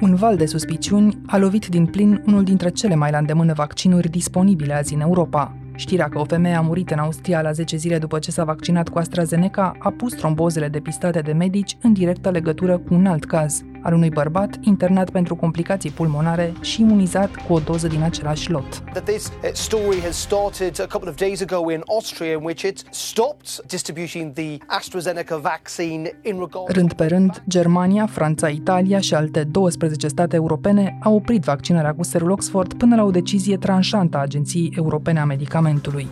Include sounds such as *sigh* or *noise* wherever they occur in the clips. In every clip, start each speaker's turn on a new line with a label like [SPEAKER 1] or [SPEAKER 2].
[SPEAKER 1] Un val de suspiciuni a lovit din plin unul dintre cele mai la îndemână vaccinuri disponibile azi în Europa. Știrea că o femeie a murit în Austria la 10 zile după ce s-a vaccinat cu AstraZeneca a pus trombozele depistate de medici în directă legătură cu un alt caz, al unui bărbat internat pentru complicații pulmonare și imunizat cu o doză din același lot.
[SPEAKER 2] That this uh, story has started a couple of days ago in Austria in which it stopped distributing the AstraZeneca vaccine in regard
[SPEAKER 1] Rând pe rând, Germania, Franța, Italia și alte 12 state europene au oprit vaccinarea cu serul Oxford până la o decizie tranșantă a Agenției Europene a Medicamentului.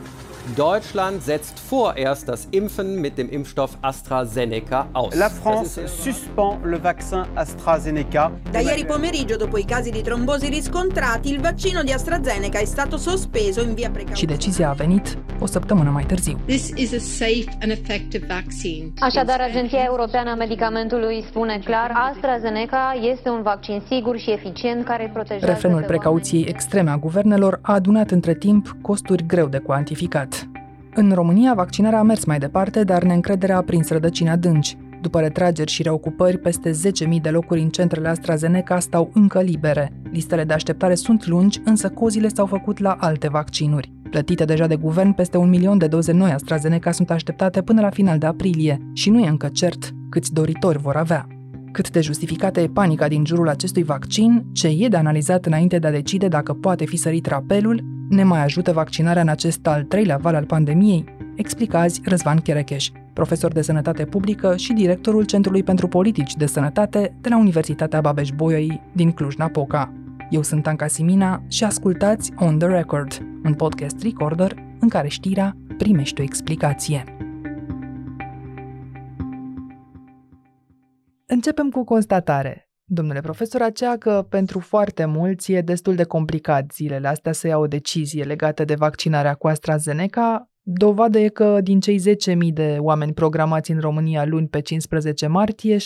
[SPEAKER 3] Deutschland setzt vorerst das Impfen mit dem Impfstoff AstraZeneca aus.
[SPEAKER 4] La France suspend le vaccin AstraZeneca.
[SPEAKER 5] Da ieri pomeriggio, dopo i casi di trombosi riscontrati, il vaccino di AstraZeneca è stato sospeso in via
[SPEAKER 1] Și
[SPEAKER 5] precautoria.
[SPEAKER 1] decizia a venit o săptămână mai târziu.
[SPEAKER 6] This is a safe and effective vaccine.
[SPEAKER 7] Așadar, Agenția Europeană a Medicamentului spune clar, AstraZeneca este un vaccin sigur și eficient care protejează
[SPEAKER 1] Refrenul
[SPEAKER 7] pe
[SPEAKER 1] precauției extreme a guvernelor a adunat între timp costuri greu de cuantificat. În România, vaccinarea a mers mai departe, dar neîncrederea a prins rădăcini adânci. După retrageri și reocupări, peste 10.000 de locuri în centrele AstraZeneca stau încă libere. Listele de așteptare sunt lungi, însă cozile s-au făcut la alte vaccinuri. Plătite deja de guvern, peste un milion de doze noi AstraZeneca sunt așteptate până la final de aprilie și nu e încă cert câți doritori vor avea. Cât de justificată e panica din jurul acestui vaccin, ce e de analizat înainte de a decide dacă poate fi sărit rapelul, ne mai ajută vaccinarea în acest al treilea val al pandemiei? Explică azi Răzvan Cherecheș, profesor de sănătate publică și directorul Centrului pentru Politici de Sănătate de la Universitatea Babeș-Bolyai din Cluj-Napoca. Eu sunt Anca Simina și ascultați On The Record, un podcast recorder în care știrea primește o explicație. Începem cu o constatare. Domnule profesor, aceea că pentru foarte mulți e destul de complicat zilele astea să ia o decizie legată de vaccinarea cu AstraZeneca. Dovadă e că din cei 10.000 de oameni programați în România luni pe 15 martie, 7.000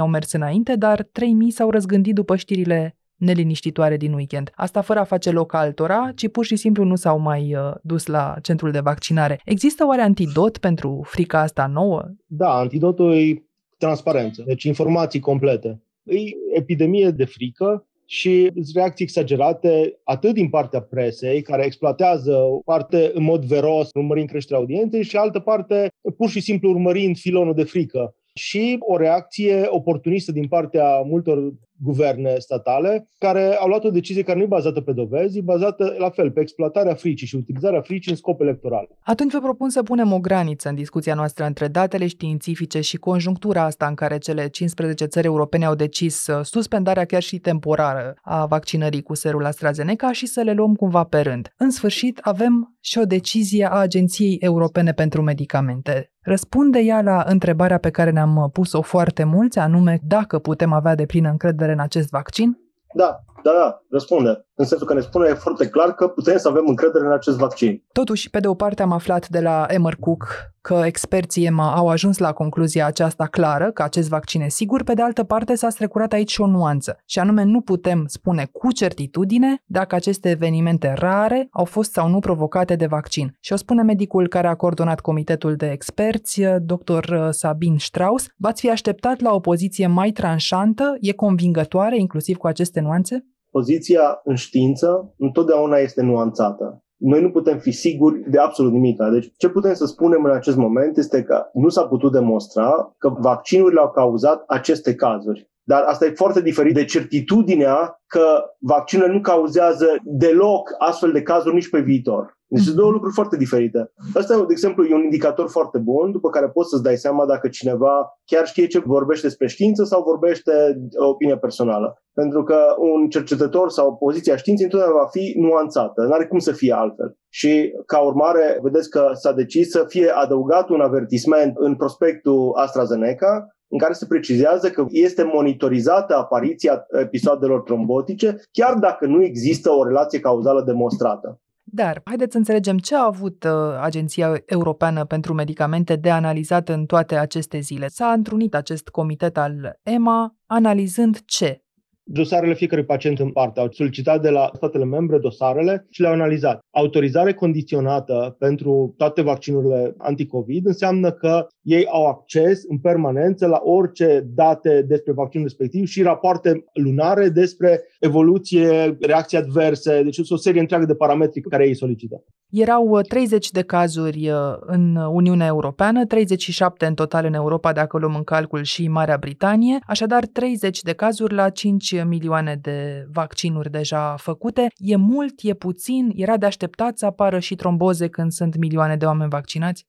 [SPEAKER 1] au mers înainte, dar 3.000 s-au răzgândit după știrile neliniștitoare din weekend. Asta fără a face loc altora, ci pur și simplu nu s-au mai uh, dus la centrul de vaccinare. Există oare antidot pentru frica asta nouă?
[SPEAKER 8] Da, antidotul e transparență, deci informații complete. E epidemie de frică și reacții exagerate atât din partea presei, care exploatează o parte în mod veros, urmărind creșterea audienței, și altă parte pur și simplu urmărind filonul de frică. Și o reacție oportunistă din partea multor guverne statale care au luat o decizie care nu e bazată pe dovezi, e bazată la fel pe exploatarea fricii și utilizarea fricii în scop electoral.
[SPEAKER 1] Atunci vă propun să punem o graniță în discuția noastră între datele științifice și conjunctura asta în care cele 15 țări europene au decis uh, suspendarea chiar și temporară a vaccinării cu serul AstraZeneca și să le luăm cumva pe rând. În sfârșit, avem și o decizie a Agenției Europene pentru Medicamente. Răspunde ea la întrebarea pe care ne-am uh, pus-o foarte mulți, anume dacă putem avea de plină încredere în acest vaccin?
[SPEAKER 8] Da, da, da, răspunde. În sensul că ne spune foarte clar că putem să avem încredere în acest vaccin.
[SPEAKER 1] Totuși, pe de o parte am aflat de la Emmer Cook că experții EMA au ajuns la concluzia aceasta clară, că acest vaccin e sigur, pe de altă parte s-a strecurat aici și o nuanță, și anume nu putem spune cu certitudine dacă aceste evenimente rare au fost sau nu provocate de vaccin. Și o spune medicul care a coordonat comitetul de experți, dr. Sabin Strauss, v-ați fi așteptat la o poziție mai tranșantă, e convingătoare inclusiv cu aceste nuanțe?
[SPEAKER 8] Poziția în știință întotdeauna este nuanțată. Noi nu putem fi siguri de absolut nimic. Deci, ce putem să spunem în acest moment este că nu s-a putut demonstra că vaccinurile au cauzat aceste cazuri. Dar asta e foarte diferit de certitudinea că vaccinurile nu cauzează deloc astfel de cazuri nici pe viitor. Deci sunt două lucruri foarte diferite. Asta, de exemplu, e un indicator foarte bun după care poți să-ți dai seama dacă cineva chiar știe ce vorbește despre știință sau vorbește opinie personală. Pentru că un cercetător sau poziția științei întotdeauna va fi nuanțată, nu are cum să fie altfel. Și ca urmare, vedeți că s-a decis să fie adăugat un avertisment în prospectul AstraZeneca în care se precizează că este monitorizată apariția episoadelor trombotice, chiar dacă nu există o relație cauzală demonstrată.
[SPEAKER 1] Dar haideți să înțelegem ce a avut uh, Agenția Europeană pentru Medicamente de analizat în toate aceste zile. S-a întrunit acest comitet al EMA analizând ce?
[SPEAKER 8] Dosarele fiecărui pacient în parte. Au solicitat de la statele membre dosarele și le-au analizat. Autorizare condiționată pentru toate vaccinurile anticovid înseamnă că ei au acces în permanență la orice date despre vaccinul respectiv și rapoarte lunare despre evoluție, reacții adverse, deci o serie întreagă de parametri care ei solicită.
[SPEAKER 1] Erau 30 uh, de cazuri uh, în Uniunea Europeană, 37 în total în Europa, dacă luăm în calcul și Marea Britanie, așadar 30 de cazuri la 5 milioane de vaccinuri deja făcute. E mult, e puțin, era de așteptat să apară și tromboze când sunt milioane de oameni vaccinați?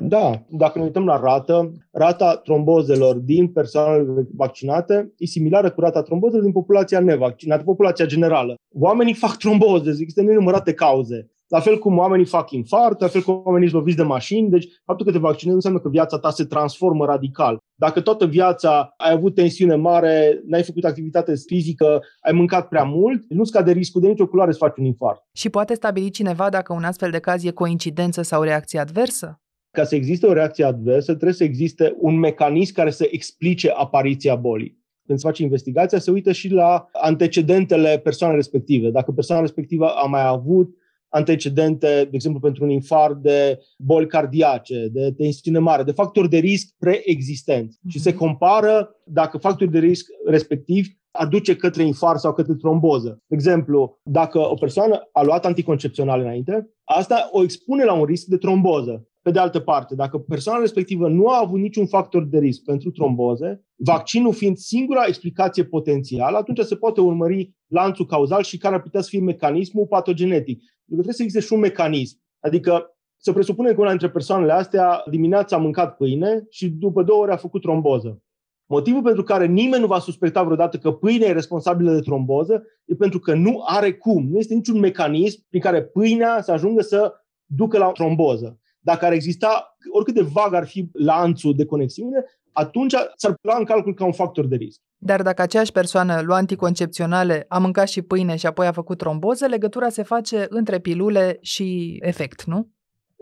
[SPEAKER 8] Da, dacă ne uităm la rată, rata trombozelor din persoanele vaccinate e similară cu rata trombozelor din populația nevaccinată, populația generală. Oamenii fac tromboze, există nenumărate cauze. La fel cum oamenii fac infart, la fel cum oamenii își loviți de mașini, deci faptul că te vaccinezi nu înseamnă că viața ta se transformă radical. Dacă toată viața ai avut tensiune mare, n-ai făcut activitate fizică, ai mâncat prea mult, nu scade riscul de nicio culoare să faci un infart.
[SPEAKER 1] Și poate stabili cineva dacă un astfel de caz e coincidență sau reacție adversă?
[SPEAKER 8] Ca să existe o reacție adversă, trebuie să existe un mecanism care să explice apariția bolii când se face investigația, se uită și la antecedentele persoanei respective. Dacă persoana respectivă a mai avut antecedente, de exemplu, pentru un infart de boli cardiace, de tensiune mare, de factori de risc preexistenți. Mm-hmm. Și se compară dacă factorul de risc respectiv aduce către infart sau către tromboză. De exemplu, dacă o persoană a luat anticoncepționale înainte, asta o expune la un risc de tromboză. Pe de altă parte, dacă persoana respectivă nu a avut niciun factor de risc pentru tromboze, vaccinul fiind singura explicație potențială, atunci se poate urmări lanțul cauzal și care ar putea să fie mecanismul patogenetic. Pentru că trebuie să existe și un mecanism. Adică să presupunem că una dintre persoanele astea dimineața a mâncat pâine și după două ore a făcut tromboză. Motivul pentru care nimeni nu va suspecta vreodată că pâinea e responsabilă de tromboză e pentru că nu are cum. Nu este niciun mecanism prin care pâinea să ajungă să ducă la tromboză. Dacă ar exista, oricât de vag ar fi lanțul de conexiune, atunci s-ar lua în calcul ca un factor de risc.
[SPEAKER 1] Dar dacă aceeași persoană lua anticoncepționale, a mâncat și pâine și apoi a făcut tromboză, legătura se face între pilule și efect, nu?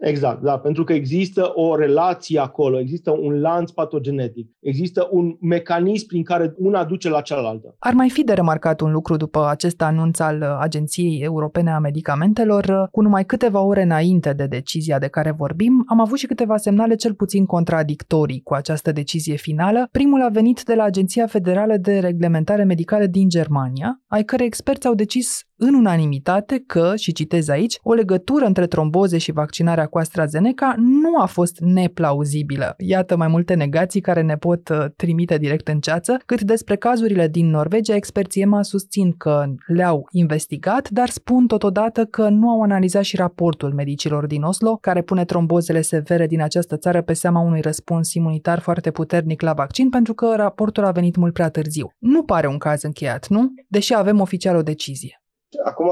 [SPEAKER 8] Exact, da, pentru că există o relație acolo, există un lanț patogenetic, există un mecanism prin care una duce la cealaltă.
[SPEAKER 1] Ar mai fi de remarcat un lucru după acest anunț al Agenției Europene a Medicamentelor. Cu numai câteva ore înainte de decizia de care vorbim, am avut și câteva semnale cel puțin contradictorii cu această decizie finală. Primul a venit de la Agenția Federală de Reglementare Medicală din Germania, ai cărei experți au decis în unanimitate că, și citez aici, o legătură între tromboze și vaccinarea cu AstraZeneca nu a fost neplauzibilă. Iată mai multe negații care ne pot uh, trimite direct în ceață, cât despre cazurile din Norvegia, experții EMA susțin că le-au investigat, dar spun totodată că nu au analizat și raportul medicilor din Oslo, care pune trombozele severe din această țară pe seama unui răspuns imunitar foarte puternic la vaccin, pentru că raportul a venit mult prea târziu. Nu pare un caz încheiat, nu? Deși avem oficial o decizie.
[SPEAKER 8] Acum,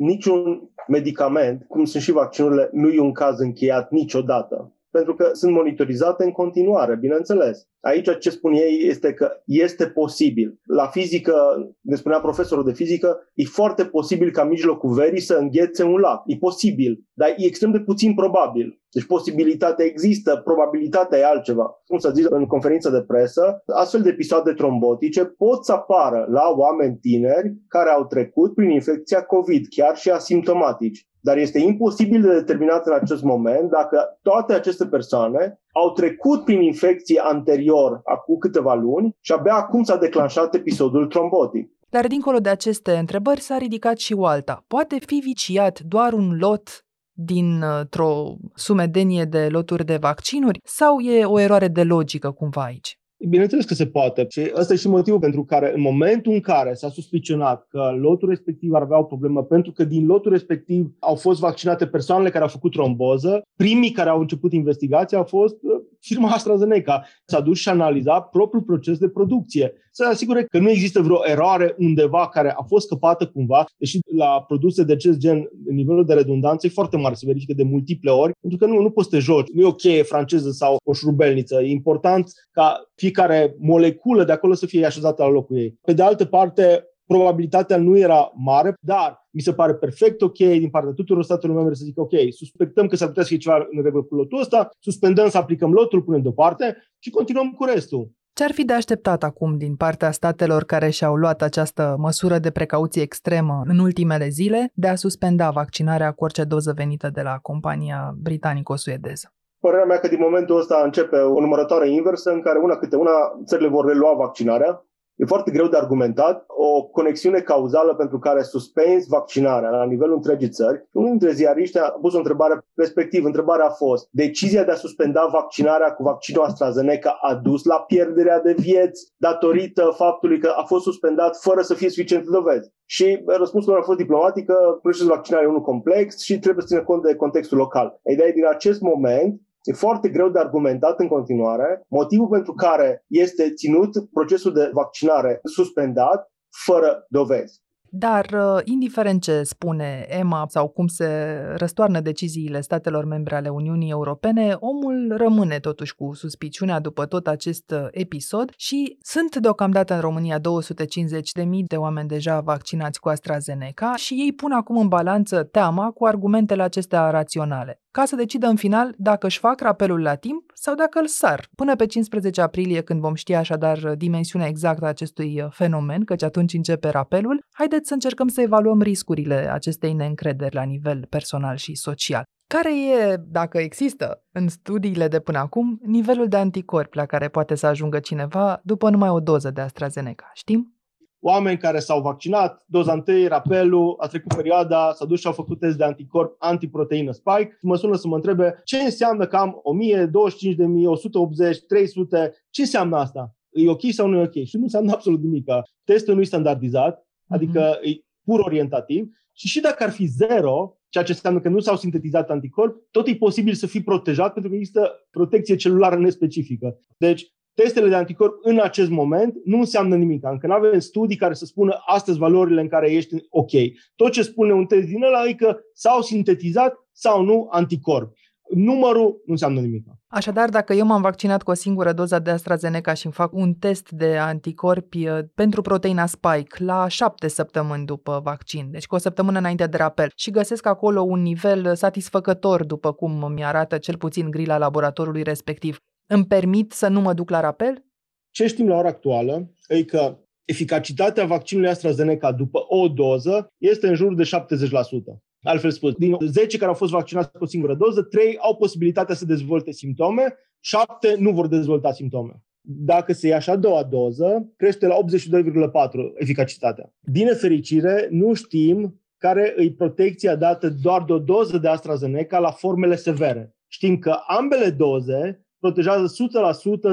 [SPEAKER 8] niciun medicament, cum sunt și vaccinurile, nu e un caz încheiat niciodată. Pentru că sunt monitorizate în continuare, bineînțeles. Aici ce spun ei este că este posibil. La fizică, ne spunea profesorul de fizică, e foarte posibil ca mijlocul verii să înghețe un lac. E posibil, dar e extrem de puțin probabil. Deci posibilitatea există, probabilitatea e altceva. Cum să zic în conferință de presă, astfel de episoade trombotice pot să apară la oameni tineri care au trecut prin infecția COVID, chiar și asimptomatici. Dar este imposibil de determinat în acest moment dacă toate aceste persoane au trecut prin infecții anterior, acum câteva luni, și abia acum s-a declanșat episodul trombotic.
[SPEAKER 1] Dar dincolo de aceste întrebări s-a ridicat și o alta. Poate fi viciat doar un lot dintr-o sumedenie de loturi de vaccinuri sau e o eroare de logică cumva aici?
[SPEAKER 8] Bineînțeles că se poate. Și ăsta e și motivul pentru care, în momentul în care s-a suspicionat că lotul respectiv ar avea o problemă, pentru că din lotul respectiv au fost vaccinate persoanele care au făcut tromboză, primii care au început investigația au fost uh, firma AstraZeneca. S-a dus și a analizat propriul proces de producție. Să asigure că nu există vreo eroare undeva care a fost scăpată cumva, deși la produse de acest gen nivelul de redundanță e foarte mare, se verifică de multiple ori, pentru că nu, nu poți să te joci. Nu e o cheie franceză sau o șurubelniță. E important ca fiecare moleculă de acolo să fie așezată la locul ei. Pe de altă parte, probabilitatea nu era mare, dar mi se pare perfect ok din partea tuturor statelor membre să zică ok, suspectăm că s-ar putea să fie ceva în regulă cu lotul ăsta, suspendăm să aplicăm lotul, punem deoparte și continuăm cu restul.
[SPEAKER 1] Ce ar fi de așteptat acum din partea statelor care și-au luat această măsură de precauție extremă în ultimele zile de a suspenda vaccinarea cu orice doză venită de la compania britanico-suedeză?
[SPEAKER 8] Părerea mea că din momentul ăsta începe o numărătoare inversă în care una câte una țările vor relua vaccinarea E foarte greu de argumentat o conexiune cauzală pentru care suspenzi vaccinarea la nivelul întregii țări. Unul dintre ziariști a pus o întrebare respectiv. Întrebarea a fost, decizia de a suspenda vaccinarea cu vaccinul AstraZeneca a dus la pierderea de vieți datorită faptului că a fost suspendat fără să fie suficiente dovezi. Și răspunsul a fost diplomatică, procesul de vaccinare e unul complex și trebuie să ține cont de contextul local. Ideea e din acest moment E foarte greu de argumentat în continuare motivul pentru care este ținut procesul de vaccinare suspendat fără dovezi.
[SPEAKER 1] Dar, uh, indiferent ce spune EMA sau cum se răstoarnă deciziile statelor membre ale Uniunii Europene, omul rămâne totuși cu suspiciunea după tot acest uh, episod și sunt deocamdată în România 250.000 de oameni deja vaccinați cu AstraZeneca și ei pun acum în balanță teama cu argumentele acestea raționale ca să decidă în final dacă își fac rapelul la timp sau dacă îl sar. Până pe 15 aprilie, când vom ști așadar dimensiunea exactă a acestui uh, fenomen, căci atunci începe rapelul, haideți să încercăm să evaluăm riscurile acestei neîncrederi la nivel personal și social. Care e, dacă există, în studiile de până acum, nivelul de anticorpi la care poate să ajungă cineva după numai o doză de AstraZeneca? Știm?
[SPEAKER 8] Oameni care s-au vaccinat, doza întâi, rapelul, a trecut perioada, s-au dus și au făcut test de anticorp antiproteină spike. Mă sună să mă întrebe ce înseamnă că am 1000, 25 de mii, 180, 300, ce înseamnă asta? E ok sau nu e ok? Și nu înseamnă absolut nimic. Testul nu e standardizat, adică mm-hmm. e pur orientativ și și dacă ar fi zero, ceea ce înseamnă că nu s-au sintetizat anticorpi, tot e posibil să fii protejat pentru că există protecție celulară nespecifică. Deci, testele de anticorp în acest moment nu înseamnă nimic. Încă nu avem studii care să spună astăzi valorile în care ești ok. Tot ce spune un test din ăla e că s-au sintetizat sau nu anticorp. Numărul nu înseamnă nimic.
[SPEAKER 1] Așadar, dacă eu m-am vaccinat cu o singură doză de AstraZeneca și îmi fac un test de anticorpi uh, pentru proteina Spike la șapte săptămâni după vaccin, deci cu o săptămână înainte de rapel, și găsesc acolo un nivel satisfăcător, după cum mi arată cel puțin grila laboratorului respectiv, îmi permit să nu mă duc la rapel?
[SPEAKER 8] Ce știm la ora actuală e că eficacitatea vaccinului AstraZeneca după o doză este în jur de 70%. Altfel spus, din 10 care au fost vaccinați cu o singură doză, 3 au posibilitatea să dezvolte simptome, 7 nu vor dezvolta simptome. Dacă se ia și a doua doză, crește la 82,4 eficacitatea. Din nefericire, nu știm care îi protecția dată doar de o doză de AstraZeneca la formele severe. Știm că ambele doze protejează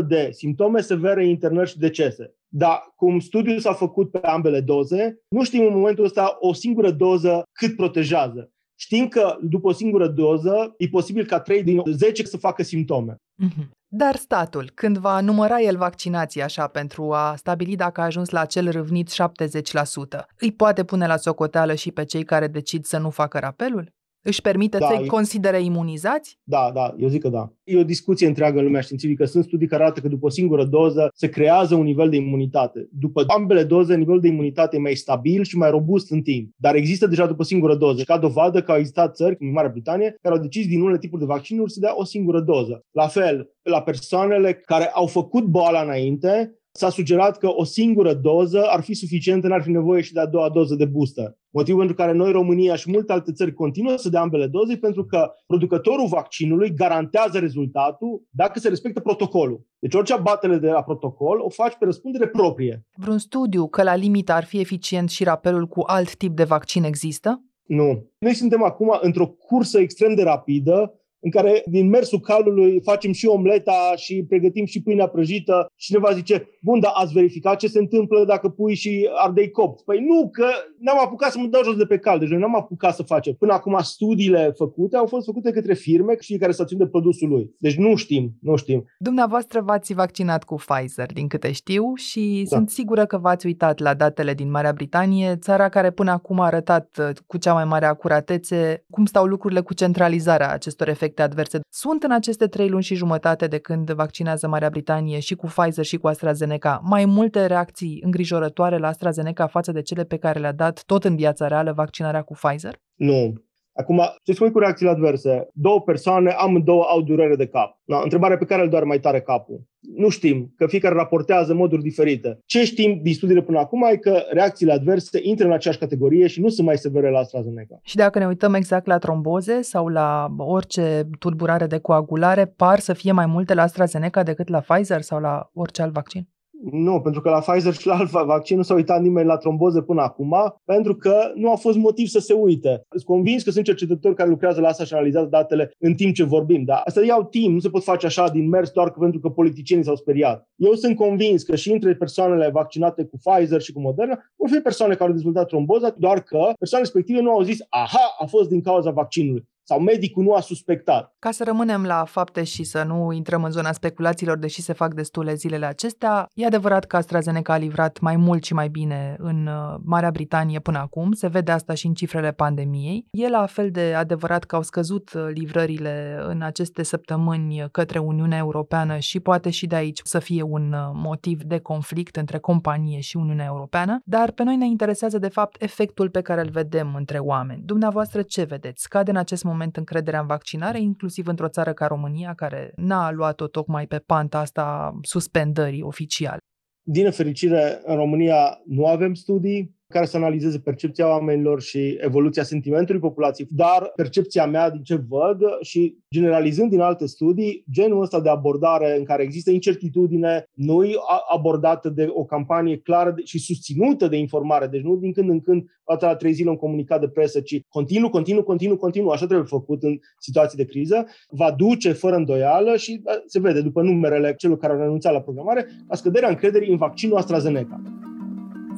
[SPEAKER 8] 100% de simptome severe, internări și decese. Dar cum studiul s-a făcut pe ambele doze, nu știm în momentul ăsta o singură doză cât protejează. Știm că după o singură doză e posibil ca 3 din 10 să facă simptome.
[SPEAKER 1] Mhm. Dar statul, când va număra el vaccinații așa pentru a stabili dacă a ajuns la acel râvnit 70%, îi poate pune la socoteală și pe cei care decid să nu facă rapelul? Își permite da, să-i e... considere imunizați?
[SPEAKER 8] Da, da, eu zic că da. E o discuție întreagă în lumea științifică. Sunt studii care arată că după o singură doză se creează un nivel de imunitate. După ambele doze, nivelul de imunitate e mai stabil și mai robust în timp. Dar există deja după o singură doză. Ca dovadă că au existat țări, cum Marea Britanie, care au decis din unele tipuri de vaccinuri să dea o singură doză. La fel, la persoanele care au făcut boala înainte, s-a sugerat că o singură doză ar fi suficientă, n-ar fi nevoie și de a doua doză de booster. Motivul pentru care noi, România și multe alte țări continuă să dea ambele doze, pentru că producătorul vaccinului garantează rezultatul dacă se respectă protocolul. Deci orice abatere de la protocol o faci pe răspundere proprie.
[SPEAKER 1] Vreun studiu că la limită ar fi eficient și rapelul cu alt tip de vaccin există?
[SPEAKER 8] Nu. Noi suntem acum într-o cursă extrem de rapidă în care din mersul calului facem și omleta și pregătim și pâinea prăjită și cineva zice, bun, dar ați verificat ce se întâmplă dacă pui și ardei copt? Păi nu, că n-am apucat să mă dau jos de pe cal, deci noi n-am apucat să facem. Până acum studiile făcute au fost făcute către firme și care țin de produsul lui. Deci nu știm, nu știm.
[SPEAKER 1] Dumneavoastră v-ați vaccinat cu Pfizer, din câte știu, și da. sunt sigură că v-ați uitat la datele din Marea Britanie, țara care până acum a arătat uh, cu cea mai mare acuratețe cum stau lucrurile cu centralizarea acestor efecte efecte adverse. Sunt în aceste trei luni și jumătate de când vaccinează Marea Britanie și cu Pfizer și cu AstraZeneca mai multe reacții îngrijorătoare la AstraZeneca față de cele pe care le-a dat tot în viața reală vaccinarea cu Pfizer?
[SPEAKER 8] Nu. Acum, ce spui cu reacțiile adverse? Două persoane, amândouă au durere de cap. Da, întrebarea pe care îl doare mai tare capul. Nu știm, că fiecare raportează în moduri diferite. Ce știm din studiile până acum e că reacțiile adverse intră în aceeași categorie și nu sunt mai severe la AstraZeneca.
[SPEAKER 1] Și dacă ne uităm exact la tromboze sau la orice tulburare de coagulare, par să fie mai multe la AstraZeneca decât la Pfizer sau la orice alt vaccin?
[SPEAKER 8] Nu, pentru că la Pfizer și la alt vaccin nu s-a uitat nimeni la tromboze până acum, pentru că nu a fost motiv să se uite. Sunt convins că sunt cercetători care lucrează la asta și analizează datele în timp ce vorbim, dar asta iau timp, nu se pot face așa din mers doar pentru că politicienii s-au speriat. Eu sunt convins că și între persoanele vaccinate cu Pfizer și cu Moderna vor fi persoane care au dezvoltat tromboza, doar că persoanele respective nu au zis, aha, a fost din cauza vaccinului sau medicul nu a suspectat.
[SPEAKER 1] Ca să rămânem la fapte și să nu intrăm în zona speculațiilor, deși se fac destule zilele acestea, e adevărat că AstraZeneca a livrat mai mult și mai bine în uh, Marea Britanie până acum, se vede asta și în cifrele pandemiei. E la fel de adevărat că au scăzut uh, livrările în aceste săptămâni către Uniunea Europeană și poate și de aici să fie un uh, motiv de conflict între companie și Uniunea Europeană, dar pe noi ne interesează de fapt efectul pe care îl vedem între oameni. Dumneavoastră ce vedeți? Scade în acest moment moment încrederea în vaccinare, inclusiv într-o țară ca România, care n-a luat-o tocmai pe panta asta suspendării oficiale.
[SPEAKER 8] Din nefericire, în România nu avem studii care să analizeze percepția oamenilor și evoluția sentimentului populației, dar percepția mea din ce văd și generalizând din alte studii, genul ăsta de abordare în care există incertitudine, nu e abordată de o campanie clară și susținută de informare, deci nu din când în când, o dată la trei zile un comunicat de presă, ci continuu, continuu, continuu, continuu, așa trebuie făcut în situații de criză, va duce fără îndoială și se vede după numerele celor care au renunțat la programare, la scăderea încrederii în vaccinul AstraZeneca.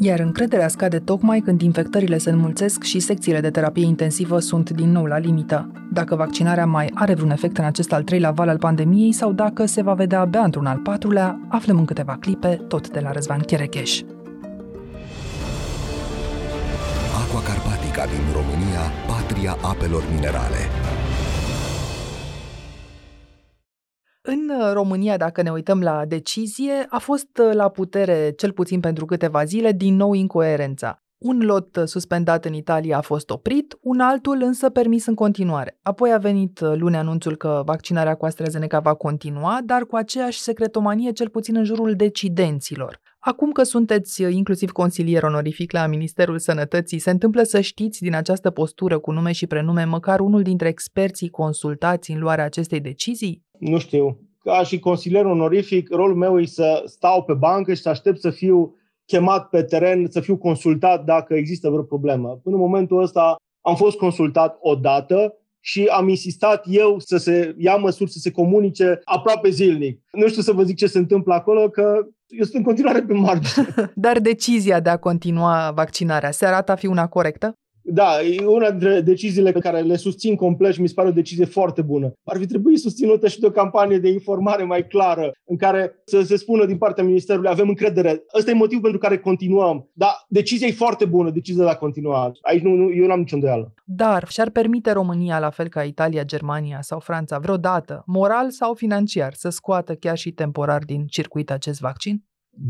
[SPEAKER 1] Iar încrederea scade tocmai când infectările se înmulțesc și secțiile de terapie intensivă sunt din nou la limită. Dacă vaccinarea mai are vreun efect în acest al treilea val al pandemiei sau dacă se va vedea abia într-un al patrulea, aflăm în câteva clipe, tot de la Răzvan Cherecheș.
[SPEAKER 9] Aqua Carpatica din România, patria apelor minerale.
[SPEAKER 1] România, dacă ne uităm la decizie, a fost uh, la putere, cel puțin pentru câteva zile, din nou incoerența. Un lot uh, suspendat în Italia a fost oprit, un altul însă permis în continuare. Apoi a venit luni anunțul că vaccinarea cu AstraZeneca va continua, dar cu aceeași secretomanie cel puțin în jurul decidenților. Acum că sunteți inclusiv consilier onorific la Ministerul Sănătății, se întâmplă să știți din această postură cu nume și prenume măcar unul dintre experții consultați în luarea acestei decizii?
[SPEAKER 8] Nu știu. Ca și consilier onorific, rolul meu e să stau pe bancă și să aștept să fiu chemat pe teren, să fiu consultat dacă există vreo problemă. Până în momentul ăsta am fost consultat odată și am insistat eu să se ia măsuri, să se comunice aproape zilnic. Nu știu să vă zic ce se întâmplă acolo, că eu sunt în continuare pe margine. *laughs*
[SPEAKER 1] Dar decizia de a continua vaccinarea se arată a fi una corectă?
[SPEAKER 8] Da, e una dintre deciziile pe care le susțin complet și mi se pare o decizie foarte bună. Ar fi trebuit susținută și de o campanie de informare mai clară, în care să se spună din partea Ministerului, avem încredere. Ăsta e motivul pentru care continuăm. Dar decizia e foarte bună, decizia de a continua. Aici nu, nu, eu nu am nicio îndoială.
[SPEAKER 1] Dar și-ar permite România, la fel ca Italia, Germania sau Franța, vreodată, moral sau financiar, să scoată chiar și temporar din circuit acest vaccin?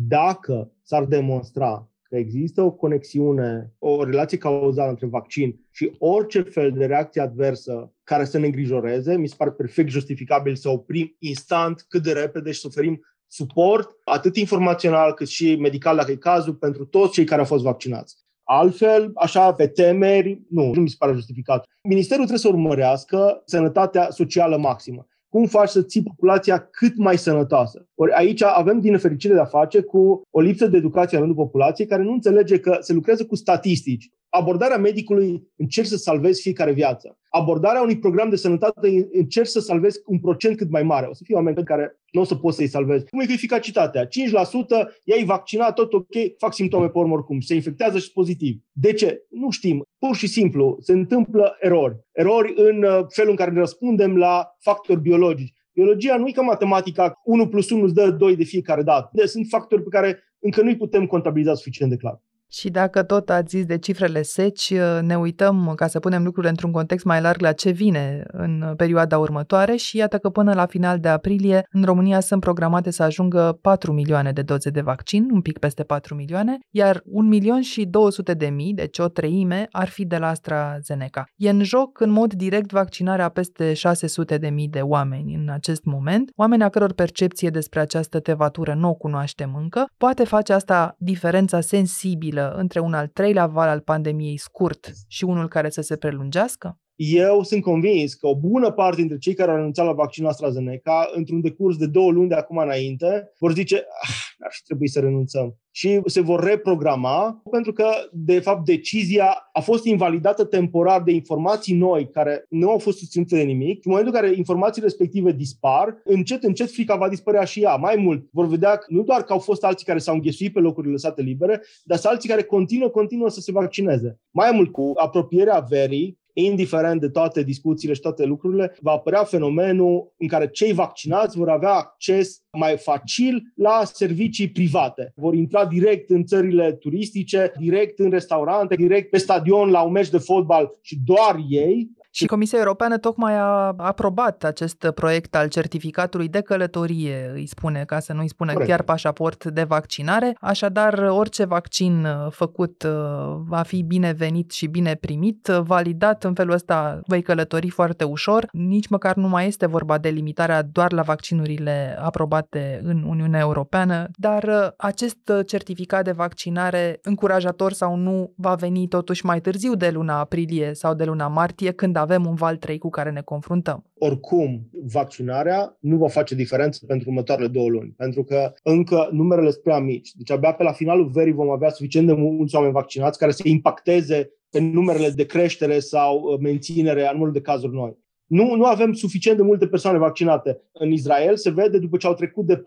[SPEAKER 8] Dacă s-ar demonstra că există o conexiune, o relație cauzală între vaccin și orice fel de reacție adversă care să ne îngrijoreze, mi se pare perfect justificabil să oprim instant, cât de repede și să oferim suport, atât informațional cât și medical, dacă e cazul, pentru toți cei care au fost vaccinați. Altfel, așa, pe temeri, nu, nu mi se pare justificat. Ministerul trebuie să urmărească sănătatea socială maximă cum faci să ții populația cât mai sănătoasă. Ori aici avem din nefericire de a face cu o lipsă de educație în rândul populației care nu înțelege că se lucrează cu statistici. Abordarea medicului încerc să salvezi fiecare viață. Abordarea unui program de sănătate încerc să salvezi un procent cât mai mare. O să fie oameni care nu o să poți să-i salvezi. Cum e cu eficacitatea? 5%, i-ai vaccinat, tot ok, fac simptome pe urmă oricum, se infectează și pozitiv. De ce? Nu știm. Pur și simplu se întâmplă erori. Erori în uh, felul în care ne răspundem la factori biologici. Biologia nu e ca matematica, 1 plus 1 îți dă 2 de fiecare dată. Deci sunt factori pe care încă nu-i putem contabiliza suficient de clar.
[SPEAKER 1] Și dacă tot ați zis de cifrele seci, ne uităm, ca să punem lucrurile într-un context mai larg, la ce vine în perioada următoare și iată că până la final de aprilie în România sunt programate să ajungă 4 milioane de doze de vaccin, un pic peste 4 milioane, iar 1 milion și 200 de mii, deci o treime, ar fi de la AstraZeneca. E în joc în mod direct vaccinarea peste 600 de mii de oameni în acest moment, oameni a căror percepție despre această tevatură nu o cunoaștem încă, poate face asta diferența sensibilă între un al treilea val al pandemiei scurt și unul care să se prelungească?
[SPEAKER 8] Eu sunt convins că o bună parte dintre cei care au renunțat la vaccinul AstraZeneca, într-un decurs de două luni de acum înainte, vor zice, ah, ar fi trebuit să renunțăm. Și se vor reprograma, pentru că, de fapt, decizia a fost invalidată temporar de informații noi, care nu au fost susținute de nimic. În momentul în care informațiile respective dispar, încet, încet frica va dispărea și ea. Mai mult, vor vedea că nu doar că au fost alții care s-au înghesuit pe locurile lăsate libere, dar sunt alții care continuă, continuă să se vaccineze. Mai mult, cu apropierea verii, indiferent de toate discuțiile și toate lucrurile, va apărea fenomenul în care cei vaccinați vor avea acces mai facil la servicii private. Vor intra direct în țările turistice, direct în restaurante, direct pe stadion la un meci de fotbal și doar ei
[SPEAKER 1] și Comisia Europeană tocmai a aprobat acest proiect al certificatului de călătorie, îi spune, ca să nu îi spune Corect. chiar pașaport de vaccinare. Așadar, orice vaccin uh, făcut uh, va fi binevenit și bine primit, validat în felul ăsta vei călători foarte ușor. Nici măcar nu mai este vorba de limitarea doar la vaccinurile aprobate în Uniunea Europeană, dar uh, acest certificat de vaccinare, încurajator sau nu, va veni totuși mai târziu de luna aprilie sau de luna martie, când avem un val 3 cu care ne confruntăm.
[SPEAKER 8] Oricum, vaccinarea nu va face diferență pentru următoarele două luni, pentru că încă numerele sunt prea mici. Deci abia pe la finalul verii vom avea suficient de mulți oameni vaccinați care să impacteze pe numerele de creștere sau uh, menținere a numărului de cazuri noi. Nu, nu avem suficient de multe persoane vaccinate. În Israel se vede, după ce au trecut de 40-50%,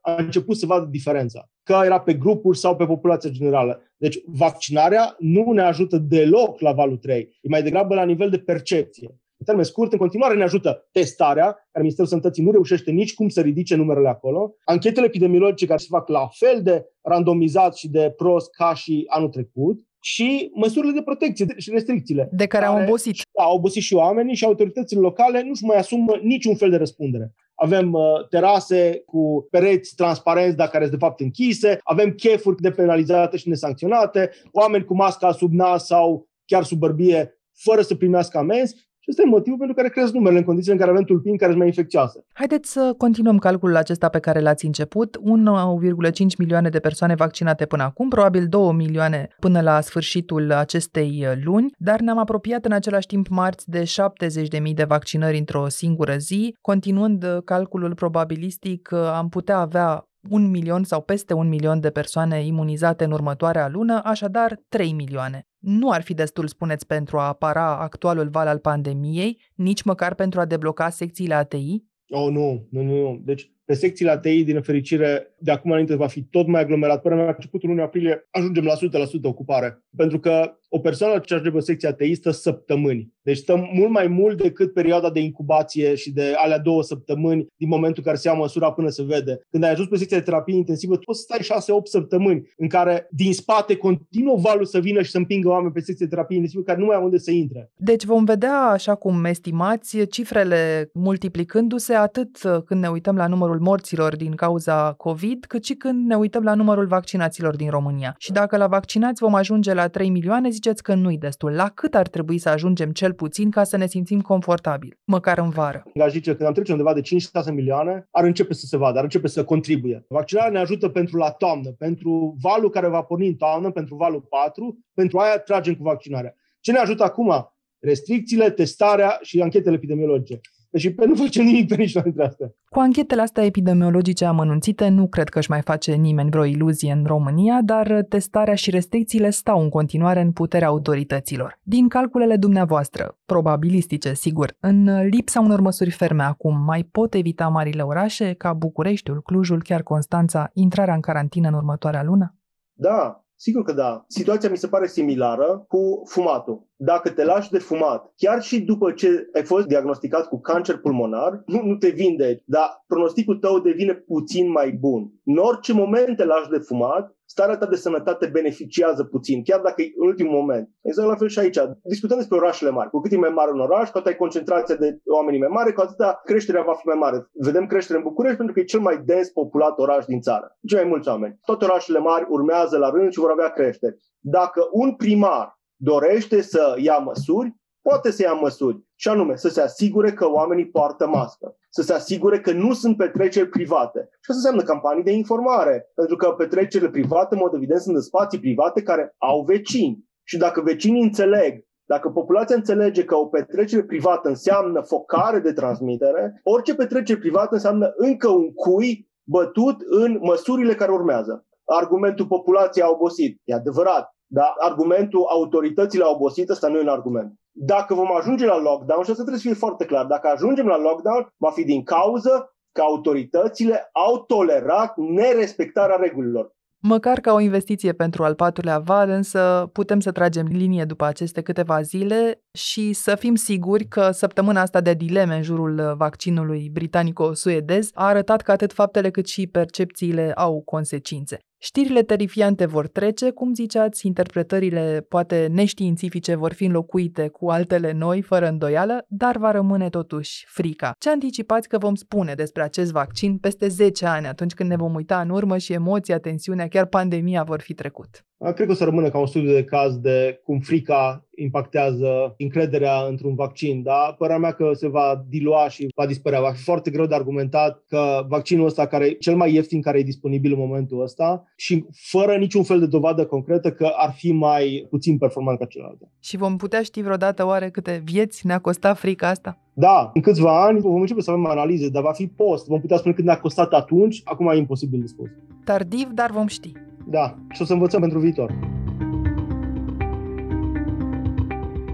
[SPEAKER 8] a început să vadă diferența. Că era pe grupuri sau pe populația generală. Deci vaccinarea nu ne ajută deloc la valul 3. E mai degrabă la nivel de percepție. În termen scurt, în continuare ne ajută testarea, care Ministerul Sănătății nu reușește nici cum să ridice numerele acolo, anchetele epidemiologice care se fac la fel de randomizat și de prost ca și anul trecut, și măsurile de protecție și restricțiile.
[SPEAKER 1] De care, care au obosit.
[SPEAKER 8] Au obosit și oamenii și autoritățile locale nu-și mai asumă niciun fel de răspundere. Avem uh, terase cu pereți transparenți, dar care sunt de fapt închise, avem chefuri depenalizate și nesancționate, oameni cu masca sub nas sau chiar sub bărbie fără să primească amenzi și ăsta e motivul pentru care cresc numerele în condițiile în care avem tulpini care sunt mai infecțioase.
[SPEAKER 1] Haideți să continuăm calculul acesta pe care l-ați început. 1,5 milioane de persoane vaccinate până acum, probabil 2 milioane până la sfârșitul acestei luni, dar ne-am apropiat în același timp marți de 70.000 de vaccinări într-o singură zi. Continuând calculul probabilistic, am putea avea un milion sau peste un milion de persoane imunizate în următoarea lună, așadar 3 milioane. Nu ar fi destul, spuneți, pentru a apara actualul val al pandemiei, nici măcar pentru a debloca secțiile ATI?
[SPEAKER 8] Oh, nu, nu, nu. Deci pe secțiile ATI, din fericire, de acum înainte va fi tot mai aglomerat. Până la începutul lunii aprilie ajungem la 100% ocupare. Pentru că o persoană ce ajunge pe secția ATI stă săptămâni. Deci stăm mult mai mult decât perioada de incubație și de alea două săptămâni din momentul în care se ia măsura până se vede. Când ai ajuns pe secția de terapie intensivă, tu poți să stai 6-8 săptămâni în care din spate continuă valul să vină și să împingă oameni pe secția de terapie intensivă care nu mai au unde să intre.
[SPEAKER 1] Deci vom vedea, așa cum estimați, cifrele multiplicându-se atât când ne uităm la numărul morților din cauza COVID, cât și când ne uităm la numărul vaccinaților din România. Și dacă la vaccinați vom ajunge la 3 milioane, ziceți că nu-i destul. La cât ar trebui să ajungem cel puțin ca să ne simțim confortabil, măcar în vară?
[SPEAKER 8] Aș zice că când am trece undeva de 5-6 milioane, ar începe să se vadă, ar începe să contribuie. Vaccinarea ne ajută pentru la toamnă, pentru valul care va porni în toamnă, pentru valul 4, pentru aia tragem cu vaccinarea. Ce ne ajută acum? Restricțiile, testarea și anchetele epidemiologice. Și pe nu facem nimic pe niciuna dintre astea.
[SPEAKER 1] Cu anchetele astea epidemiologice amănunțite, nu cred că își mai face nimeni vreo iluzie în România, dar testarea și restricțiile stau în continuare în puterea autorităților. Din calculele dumneavoastră, probabilistice, sigur, în lipsa unor măsuri ferme acum, mai pot evita marile orașe ca Bucureștiul, Clujul, chiar Constanța, intrarea în carantină în următoarea lună?
[SPEAKER 8] Da, Sigur că da. Situația mi se pare similară cu fumatul. dacă te lași de fumat, chiar și după ce ai fost diagnosticat cu cancer pulmonar, nu, nu te vindeci, dar pronosticul tău devine puțin mai bun. În orice moment te lași de fumat, starea ta de sănătate beneficiază puțin, chiar dacă e în ultimul moment. Exact la fel și aici. Discutăm despre orașele mari. Cu cât e mai mare un oraș, cu atât ai concentrația de oameni mai mare, cu atât creșterea va fi mai mare. Vedem creștere în București pentru că e cel mai dens populat oraș din țară. Cei mai mulți oameni. Toate orașele mari urmează la rând și vor avea creștere. Dacă un primar dorește să ia măsuri, poate să ia măsuri. Și anume, să se asigure că oamenii poartă mască, să se asigure că nu sunt petreceri private. Și asta înseamnă campanii de informare, pentru că petrecerile private, în mod evident, sunt în spații private care au vecini. Și dacă vecinii înțeleg dacă populația înțelege că o petrecere privată înseamnă focare de transmitere, orice petrecere privată înseamnă încă un cui bătut în măsurile care urmează. Argumentul populației a obosit. E adevărat. Dar argumentul autoritățile au obosit, ăsta nu e un argument. Dacă vom ajunge la lockdown, și asta trebuie să fie foarte clar, dacă ajungem la lockdown, va fi din cauză că autoritățile au tolerat nerespectarea regulilor.
[SPEAKER 1] Măcar ca o investiție pentru al patrulea val, însă putem să tragem linie după aceste câteva zile și să fim siguri că săptămâna asta de dileme în jurul vaccinului britanico-suedez a arătat că atât faptele cât și percepțiile au consecințe. Știrile terifiante vor trece, cum ziceați, interpretările poate neștiințifice vor fi înlocuite cu altele noi, fără îndoială, dar va rămâne totuși frica. Ce anticipați că vom spune despre acest vaccin peste 10 ani, atunci când ne vom uita în urmă și emoția, tensiunea, chiar pandemia vor fi trecut?
[SPEAKER 8] Cred că o să rămână ca un studiu de caz de cum frica impactează încrederea într-un vaccin, dar părerea mea că se va dilua și va dispărea. Va fi foarte greu de argumentat că vaccinul ăsta, care e cel mai ieftin care e disponibil în momentul ăsta și fără niciun fel de dovadă concretă că ar fi mai puțin performant ca celelalte.
[SPEAKER 1] Și vom putea ști vreodată oare câte vieți ne-a costat frica asta?
[SPEAKER 8] Da, în câțiva ani vom începe să avem analize, dar va fi post. Vom putea spune cât ne-a costat atunci, acum e imposibil de spus.
[SPEAKER 1] Tardiv, dar vom ști.
[SPEAKER 8] Da, și o să învățăm pentru viitor.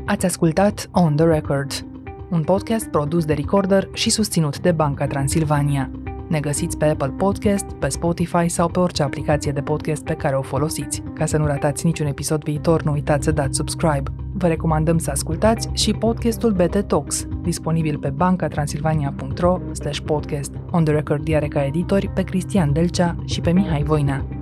[SPEAKER 1] Ați ascultat On The Record, un podcast produs de Recorder și susținut de Banca Transilvania. Ne găsiți pe Apple Podcast, pe Spotify sau pe orice aplicație de podcast pe care o folosiți. Ca să nu ratați niciun episod viitor, nu uitați să dați subscribe. Vă recomandăm să ascultați și podcastul BT Talks, disponibil pe bancatransilvania.ro podcast. On the Record are ca editori pe Cristian Delcea și pe Mihai Voina.